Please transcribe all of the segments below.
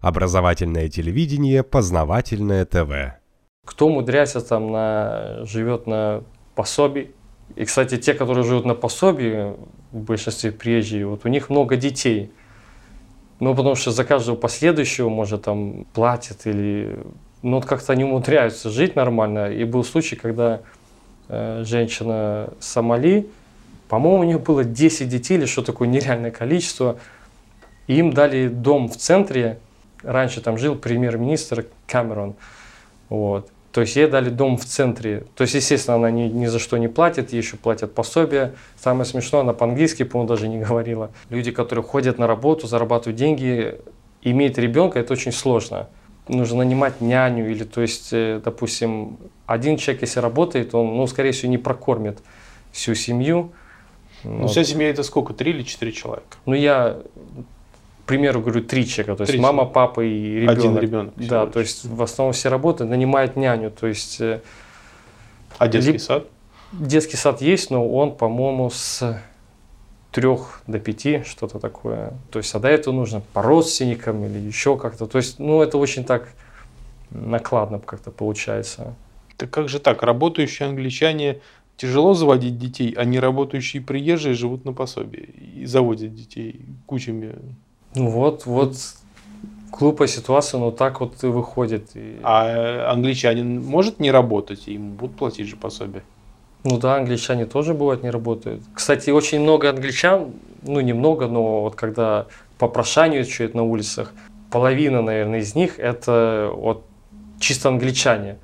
Образовательное телевидение, познавательное ТВ. Кто умудряется там на, живет на пособии. И, кстати, те, которые живут на пособии, в большинстве приезжие, вот у них много детей. Ну, потому что за каждого последующего, может, там платят или... Ну, вот как-то они умудряются жить нормально. И был случай, когда э, женщина Сомали, по-моему, у нее было 10 детей или что такое нереальное количество. И им дали дом в центре. Раньше там жил премьер-министр Камерон. Вот. То есть ей дали дом в центре. То есть, естественно, она ни, ни за что не платит, ей еще платят пособие. Самое смешное, она по-английски, по-моему, даже не говорила. Люди, которые ходят на работу, зарабатывают деньги, иметь ребенка, это очень сложно. Нужно нанимать няню или, то есть, э, допустим, один человек, если работает, он, ну, скорее всего, не прокормит всю семью. Ну, вот. вся семья это сколько? Три или четыре человека? Ну, я, примеру, говорю, три человека. То есть три мама, папа и ребенок. Один ребенок. Да, то есть в основном все работают, нанимают няню. То есть, э, а детский ли... сад? Детский сад есть, но он, по-моему, с трех до пяти, что-то такое. То есть, а до этого нужно по родственникам или еще как-то. То есть, ну, это очень так накладно как-то получается. Так как же так? Работающие англичане Тяжело заводить детей, а не работающие приезжие живут на пособии и заводят детей кучами. Ну вот, вот глупая ситуация, но так вот и выходит. А англичанин может не работать, и ему будут платить же пособие? Ну да, англичане тоже бывают не работают. Кстати, очень много англичан, ну немного, но вот когда попрошайничают на улицах, половина, наверное, из них это вот чисто англичане.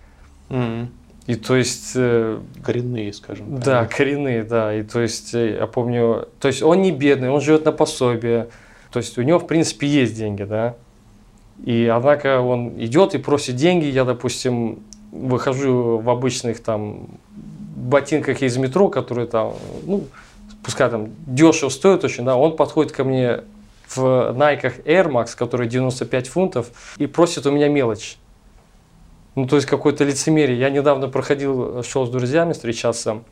Mm-hmm. И то есть... Э, коренные, скажем так. Да, коренные, да. И то есть, э, я помню, то есть он не бедный, он живет на пособие. То есть у него, в принципе, есть деньги, да. И однако он идет и просит деньги. Я, допустим, выхожу в обычных там ботинках из метро, которые там, ну, пускай там дешево стоят очень, да, он подходит ко мне в Найках Air Max, который 95 фунтов, и просит у меня мелочь. Ну, то есть какое-то лицемерие. Я недавно проходил, шел с друзьями встречаться.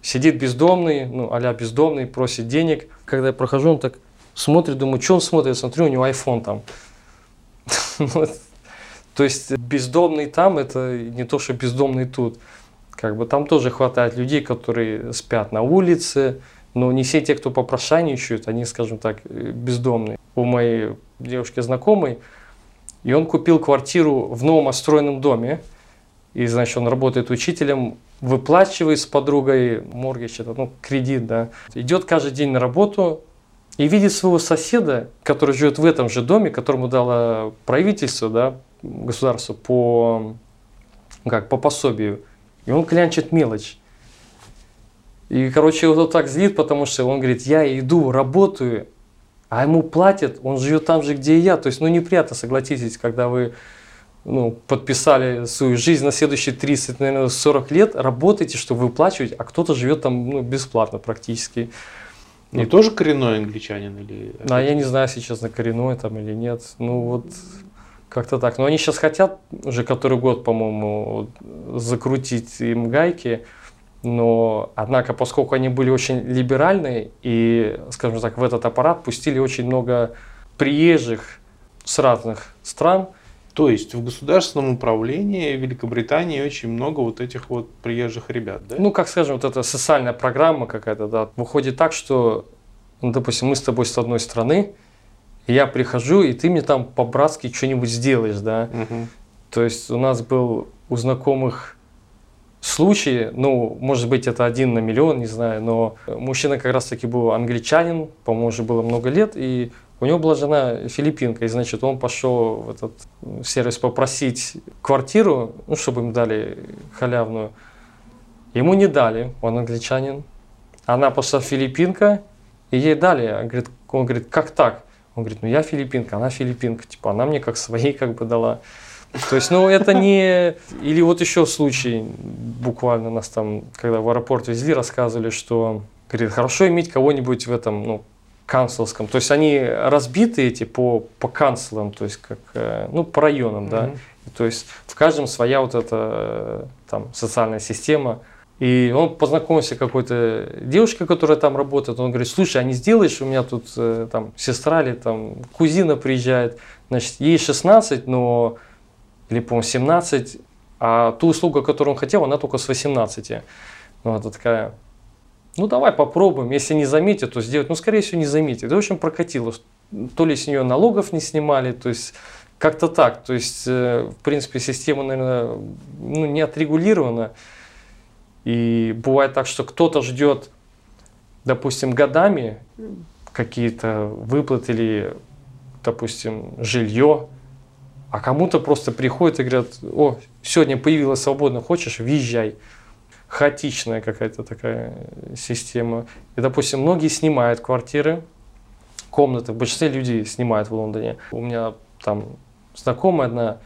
Сидит бездомный, ну, а бездомный, просит денег. Когда я прохожу, он так смотрит, думаю, что он смотрит? Смотрю, у него iPhone там. То есть бездомный там, это не то, что бездомный тут. Как бы там тоже хватает людей, которые спят на улице, но не все те, кто попрошайничают, они, скажем так, бездомные. У моей девушки знакомой, и он купил квартиру в новом отстроенном доме. И, значит, он работает учителем, выплачивает с подругой моргич, это, ну, кредит, да. Идет каждый день на работу и видит своего соседа, который живет в этом же доме, которому дало правительство, да, государство по, как, по пособию. И он клянчит мелочь. И, короче, его так злит, потому что он говорит, я иду, работаю, а ему платят, он живет там же, где и я. То есть, ну, неприятно, согласитесь, когда вы ну, подписали свою жизнь на следующие 30, наверное, 40 лет, работаете, чтобы выплачивать, а кто-то живет там ну, бесплатно практически. Ну, и тоже коренной англичанин или... Да, я не знаю, если честно, коренной там или нет. Ну, вот как-то так. Но они сейчас хотят уже который год, по-моему, закрутить им гайки. Но, однако, поскольку они были очень либеральные и, скажем так, в этот аппарат пустили очень много приезжих с разных стран. То есть в государственном управлении Великобритании очень много вот этих вот приезжих ребят, да? Ну, как скажем, вот эта социальная программа какая-то, да, выходит так, что, ну, допустим, мы с тобой с одной страны, я прихожу, и ты мне там по-братски что-нибудь сделаешь, да. Угу. То есть у нас был у знакомых случаи, ну, может быть, это один на миллион, не знаю, но мужчина как раз-таки был англичанин, по-моему, уже было много лет, и у него была жена филиппинка, и, значит, он пошел в этот сервис попросить квартиру, ну, чтобы им дали халявную. Ему не дали, он англичанин. Она пошла филиппинка, и ей дали. Он говорит, он говорит, как так? Он говорит, ну я филиппинка, она филиппинка. Типа, она мне как своей как бы дала. То есть, ну, это не... Или вот еще случай, буквально нас там, когда в аэропорт везли, рассказывали, что, говорит, хорошо иметь кого-нибудь в этом, ну, канцелском. То есть, они разбиты эти по, по канцелам, то есть, как, э, ну, по районам, да. Mm-hmm. То есть, в каждом своя вот эта там социальная система. И он познакомился с какой-то девушкой, которая там работает. Он говорит, слушай, а не сделаешь, у меня тут э, там сестра или там кузина приезжает. Значит, ей 16, но, или, по-моему, 17, а ту услугу, которую он хотел, она только с 18. Ну, это такая, ну давай попробуем, если не заметит, то сделать. Ну, скорее всего, не заметит. В общем, прокатило. То ли с нее налогов не снимали, то есть как-то так. То есть, э, в принципе, система, наверное, ну, не отрегулирована. И бывает так, что кто-то ждет, допустим, годами какие-то выплаты или, допустим, жилье, а кому-то просто приходят и говорят, о, сегодня появилась свободно, хочешь, въезжай. Хаотичная какая-то такая система. И, допустим, многие снимают квартиры, комнаты. В большинстве людей снимают в Лондоне. У меня там знакомая одна,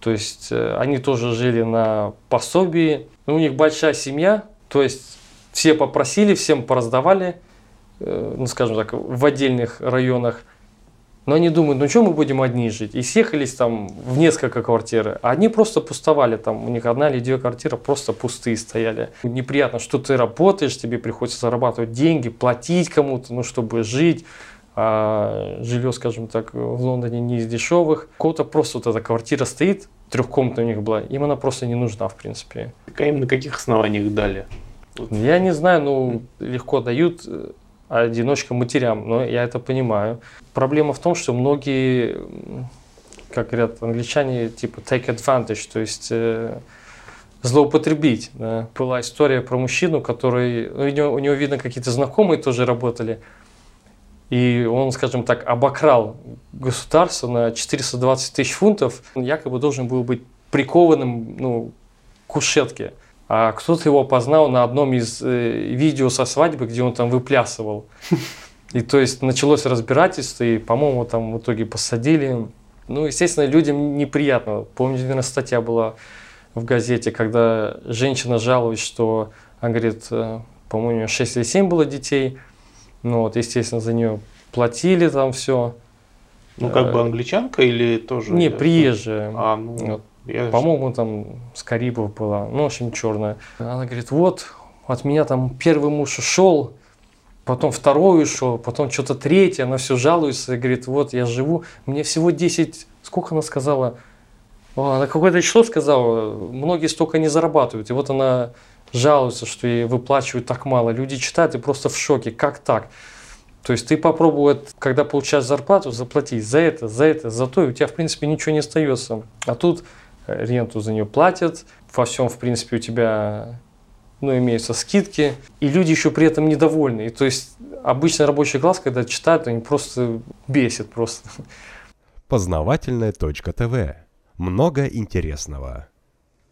то есть э, они тоже жили на пособии. Но у них большая семья, то есть все попросили, всем пораздавали, э, ну скажем так, в отдельных районах. Но они думают, ну что мы будем одни жить? И съехались там в несколько квартир. А они просто пустовали. Там у них одна или две квартиры просто пустые стояли. Неприятно, что ты работаешь, тебе приходится зарабатывать деньги, платить кому-то, ну, чтобы жить а жилье, скажем так, в Лондоне не из дешевых. У кого-то просто вот эта квартира стоит, трехкомнатная у них была, им она просто не нужна, в принципе. А им на каких основаниях дали? Я не знаю, ну, легко дают э, одиночкам матерям, но я это понимаю. Проблема в том, что многие, как говорят англичане, типа take advantage, то есть э, злоупотребить. Да. Была история про мужчину, который, ну, у, него, у него, видно, какие-то знакомые тоже работали, и он, скажем так, обокрал государство на 420 тысяч фунтов. Он якобы должен был быть прикованным ну, к кушетке. А кто-то его познал на одном из э, видео со свадьбы, где он там выплясывал. И то есть началось разбирательство, и, по-моему, там в итоге посадили. Ну, естественно, людям неприятно. Помню, наверное, статья была в газете, когда женщина жалуется, что, она говорит, э, по-моему, 6 или 7 было детей, ну вот, естественно, за нее платили там все. Ну, как бы э, англичанка или тоже? Не, приезжая. А, ну, вот. По-моему, там с Карибов была, ну, очень черная. Она говорит, вот, от меня там первый муж ушел, потом второй ушел, потом что-то третье, она все жалуется и говорит, вот, я живу, мне всего 10, сколько она сказала? Она какое-то число сказала, многие столько не зарабатывают. И вот она жалуются, что ей выплачивают так мало. Люди читают и просто в шоке. Как так? То есть ты попробуй, когда получаешь зарплату, заплатить за это, за это, за то, и у тебя, в принципе, ничего не остается. А тут ренту за нее платят, во всем, в принципе, у тебя ну, имеются скидки, и люди еще при этом недовольны. И то есть обычный рабочий класс, когда читают, они просто бесит просто. Познавательная точка ТВ. Много интересного.